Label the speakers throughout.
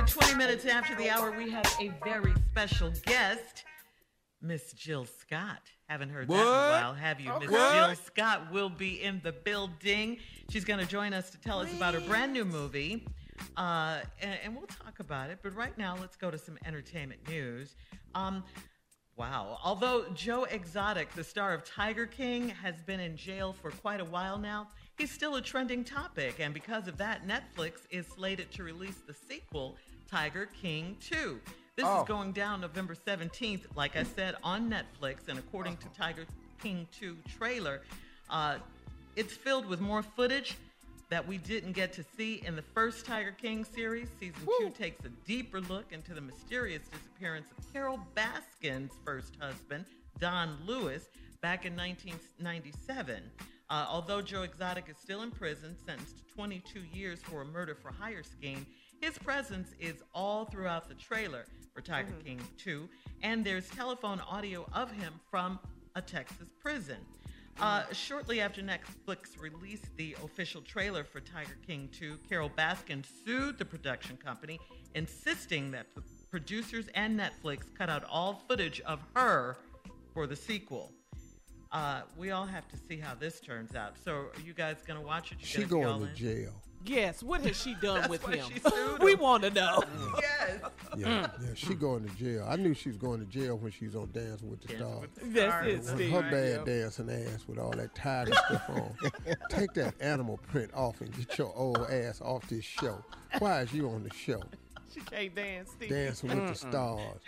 Speaker 1: At 20 minutes after the hour, we have a very special guest, Miss Jill Scott. Haven't heard that in a while, have you? Miss Jill Scott will be in the building. She's going to join us to tell us about her brand new movie, uh, and, and we'll talk about it. But right now, let's go to some entertainment news. Um, Wow. Although Joe Exotic, the star of Tiger King, has been in jail for quite a while now, he's still a trending topic. And because of that, Netflix is slated to release the sequel, Tiger King 2. This
Speaker 2: Oh.
Speaker 1: is going down November 17th, like I said, on Netflix. And according to Tiger King 2 trailer, uh, it's filled with more footage that we didn't get to see in the first Tiger King series. Season two takes a deeper look into the mysterious disappearance of Carole Baskin's first husband, Don Lewis, back in 1997. Uh, although Joe Exotic is still in prison, sentenced to 22 years for a murder for hire scheme, his presence is all throughout the trailer for Tiger King 2, and there's telephone audio of him from a Texas prison. Uh, shortly after Netflix released the official trailer for Tiger King 2, Carole Baskin sued the production company, insisting that the producers and Netflix cut out all footage of her for the sequel. Uh, we all have to see how this turns out. So, are you guys gonna watch it? You
Speaker 3: She
Speaker 1: gonna be
Speaker 3: going to
Speaker 1: in?
Speaker 3: jail.
Speaker 2: Yes, what has she done
Speaker 1: That's
Speaker 2: with
Speaker 1: why
Speaker 2: him?
Speaker 1: she sued
Speaker 2: we want to know.
Speaker 1: yes.
Speaker 3: Yeah, yeah, she going to jail. I knew she was going to jail when she was on Dancing with the Stars.
Speaker 2: That's it, Steve.
Speaker 3: her bad dancing ass with all that tiger stuff on. Take that animal print off and get your old ass off this show. Why is you on the show?
Speaker 2: She can't dance, Steve.
Speaker 3: Dancing with the stars.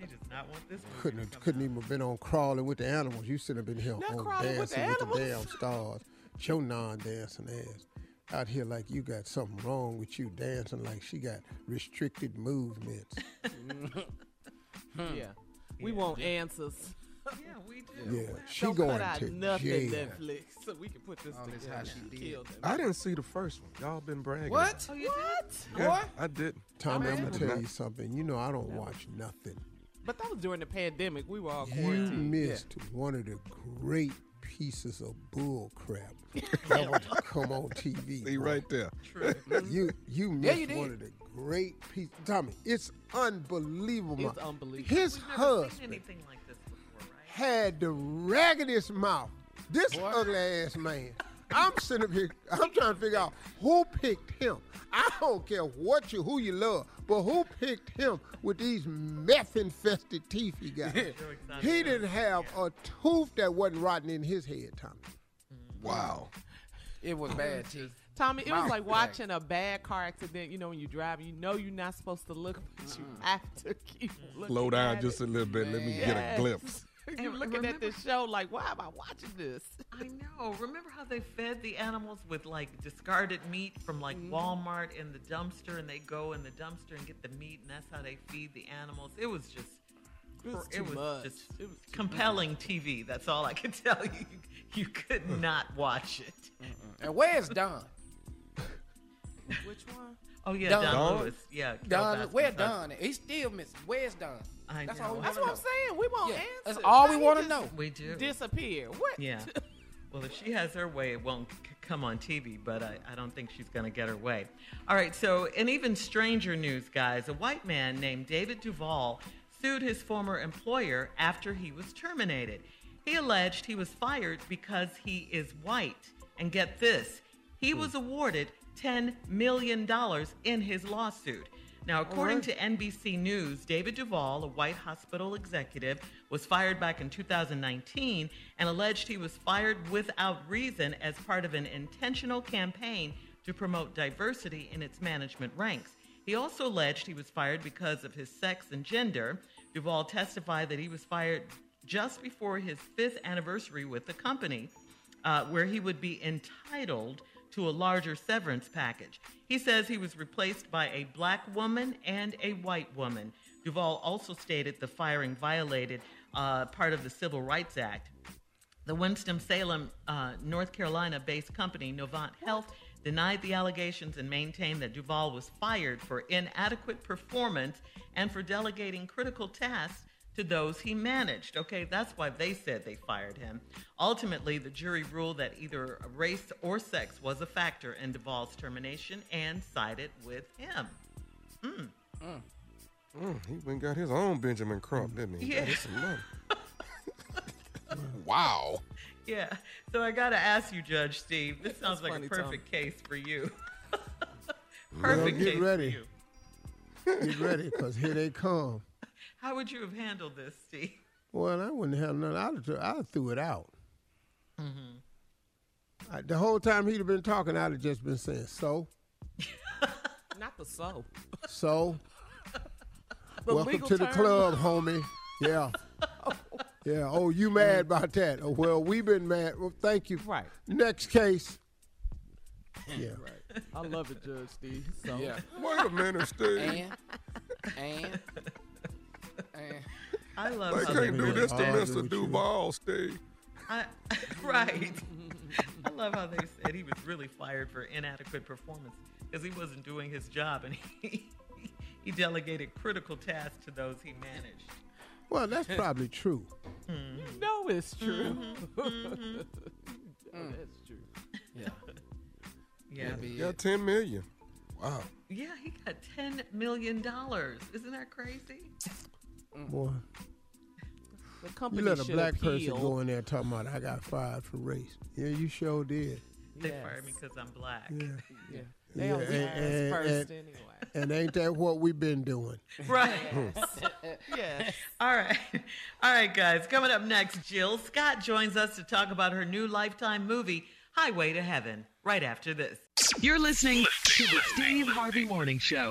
Speaker 1: She does not want this. movie
Speaker 3: Couldn't
Speaker 1: to
Speaker 3: couldn't even have been on crawling with the animals. You should have been here
Speaker 2: Not
Speaker 3: on
Speaker 2: Crawling with the
Speaker 3: dancing with the, damn stars. Your non-dancing ass. Out here like you got something wrong with you dancing like she got restricted movements. Hmm.
Speaker 2: Yeah. Hmm. We want answers.
Speaker 1: Yeah, we do.
Speaker 3: Yeah, she
Speaker 2: Don't
Speaker 3: going
Speaker 2: cut out
Speaker 3: to
Speaker 2: nothing,
Speaker 3: jail.
Speaker 2: Netflix, so we can put this
Speaker 4: Oh,
Speaker 2: together.
Speaker 4: how she did. I didn't see the first one. Y'all been bragging.
Speaker 2: What?
Speaker 1: Oh, you
Speaker 2: what?
Speaker 4: Yeah,
Speaker 2: What?
Speaker 4: I did.
Speaker 3: Tommy,
Speaker 4: I
Speaker 3: I'm gonna tell you something. You know I don't watch nothing.
Speaker 2: But that was during the pandemic. We were all quarantined.
Speaker 3: You
Speaker 2: quarantined.
Speaker 3: missed one of the great pieces of bull crap ever to come on TV.
Speaker 4: See
Speaker 3: boy.
Speaker 4: right there.
Speaker 1: True. Mm-hmm.
Speaker 3: You you
Speaker 5: Yeah,
Speaker 3: missed
Speaker 5: you
Speaker 3: one of the great pieces. Tommy, it's unbelievable.
Speaker 2: It's unbelievable.
Speaker 3: His
Speaker 1: We've never seen
Speaker 3: husband
Speaker 1: anything like this before, right?
Speaker 3: had the raggedest mouth. This ugly ass man. I'm sitting up here. I'm trying to figure out who picked him. I don't care what you, who you love, but who picked him with these meth infested teeth he got. he didn't have a tooth that wasn't rotten in his head, Tommy. Mm-hmm.
Speaker 4: Wow.
Speaker 5: It was bad, T.
Speaker 2: Tommy, it was like watching a bad car accident. You know, when you drive, you know you're not supposed to look, but you have to keep looking.
Speaker 4: Slow down
Speaker 2: at
Speaker 4: just
Speaker 2: it.
Speaker 4: a little bit. Let me get a glimpse.
Speaker 2: You're
Speaker 1: And
Speaker 2: looking at
Speaker 1: remember-
Speaker 2: this show like, why am I watching this?
Speaker 1: I know. Remember how they fed the animals with like discarded meat from like
Speaker 2: Mm-hmm.
Speaker 1: Walmart in the dumpster, and they go in the dumpster and get the meat, and that's how they feed the animals. It was just.
Speaker 2: It was
Speaker 1: it was
Speaker 2: much.
Speaker 1: just
Speaker 2: It was too
Speaker 1: compelling TV. That's all I can tell you. You could not watch it.
Speaker 5: And where's Don?
Speaker 2: Which one?
Speaker 1: Oh yeah,
Speaker 5: Don-
Speaker 1: Don,
Speaker 4: Don?
Speaker 1: Lewis. Yeah,
Speaker 5: Don, where Don? He's still missing. Where's Don?
Speaker 1: I
Speaker 5: That's
Speaker 1: know.
Speaker 5: all
Speaker 2: That's
Speaker 5: wanna
Speaker 2: what I'm saying. We won't
Speaker 5: Yeah,
Speaker 2: answer.
Speaker 5: that's all we wanna know.
Speaker 1: We do.
Speaker 2: Disappear. What?
Speaker 1: Yeah. Well, if she has her way, it won't c- come on TV, but I, I don't think she's going to get her way. All right, so in even stranger news, guys, a white man named David Duvall sued his former employer after he was terminated. He alleged he was fired because he is white. And get this, he hmm. was awarded $10 million in his lawsuit. Now, according to NBC News, David Duvall, a white hospital executive, was fired back in 2019 and alleged he was fired without reason as part of an intentional campaign to promote diversity in its management ranks. He also alleged he was fired because of his sex and gender. Duvall testified that he was fired just before his fifth anniversary with the company, uh, where he would be entitled to a larger severance package. He says he was replaced by a black woman and a white woman. Duvall also stated the firing violated uh, part of the Civil Rights Act. The Winston-Salem, uh, North Carolina-based company Novant Health denied the allegations and maintained that Duvall was fired for inadequate performance and for delegating critical tasks to those he managed. Okay, that's why they said they fired him. Ultimately, the jury ruled that either race or sex was a factor in Duvall's termination and sided with him. Mm.
Speaker 4: Mm, he went got his own Benjamin Crump, didn't he?
Speaker 1: Yeah.
Speaker 4: Some money. wow.
Speaker 1: Yeah. So I got to ask you, Judge Steve. This sounds like
Speaker 2: funny,
Speaker 1: a
Speaker 2: Tom.
Speaker 1: perfect case for you.
Speaker 3: Well,
Speaker 1: perfect
Speaker 3: get
Speaker 1: case
Speaker 3: ready.
Speaker 1: for you.
Speaker 3: Get ready, because here they come.
Speaker 1: How would you have handled this, Steve?
Speaker 3: Well, I wouldn't have none. I'd have, I'd have threw it out.
Speaker 1: Mm-hmm.
Speaker 3: I, the whole time he'd have been talking, I'd have just been saying, so,
Speaker 2: Not the so.
Speaker 3: so.
Speaker 2: The
Speaker 3: Welcome
Speaker 2: legal
Speaker 3: to the
Speaker 2: term.
Speaker 3: club, homie. Yeah. Yeah. Oh, you mad about that? Oh, well, we've been mad. Well, thank you.
Speaker 2: Right.
Speaker 3: Next case. Yeah.
Speaker 2: I love it, Judge Steve. So
Speaker 5: Yeah.
Speaker 4: Wait a minute, Steve.
Speaker 5: And, and, and.
Speaker 1: I love
Speaker 4: They
Speaker 1: how
Speaker 4: can't
Speaker 1: they
Speaker 4: do
Speaker 1: really
Speaker 4: this to Mr. Duvall, Steve.
Speaker 1: I, right. I love how they said he was really fired for inadequate performance because he wasn't doing his job and he, he delegated critical tasks to those he managed.
Speaker 3: Well, that's probably true.
Speaker 2: you know it's true.
Speaker 1: Mm-hmm.
Speaker 2: Oh, that's true.
Speaker 5: Yeah.
Speaker 1: Yeah.
Speaker 5: Be
Speaker 4: Got 10 million. Wow.
Speaker 1: Yeah, he got $10 million. Isn't that crazy?
Speaker 3: Boy,
Speaker 2: The company
Speaker 3: you let a black
Speaker 2: appeal.
Speaker 3: person go in there talking about I got fired for race. Yeah, you sure did.
Speaker 1: They
Speaker 2: Yes.
Speaker 1: fired me because I'm black.
Speaker 3: Yeah.
Speaker 2: Yeah. They on
Speaker 3: Yeah,
Speaker 2: weak
Speaker 3: and- and-
Speaker 2: first
Speaker 3: and-
Speaker 2: anyway.
Speaker 3: And ain't that what we've been doing?
Speaker 1: Right. Hmm.
Speaker 2: yes.
Speaker 1: All right. All right, guys. Coming up next, Jill Scott joins us to talk about her new Lifetime movie, Highway to Heaven, right after this.
Speaker 6: You're listening to the Steve Harvey Morning Show.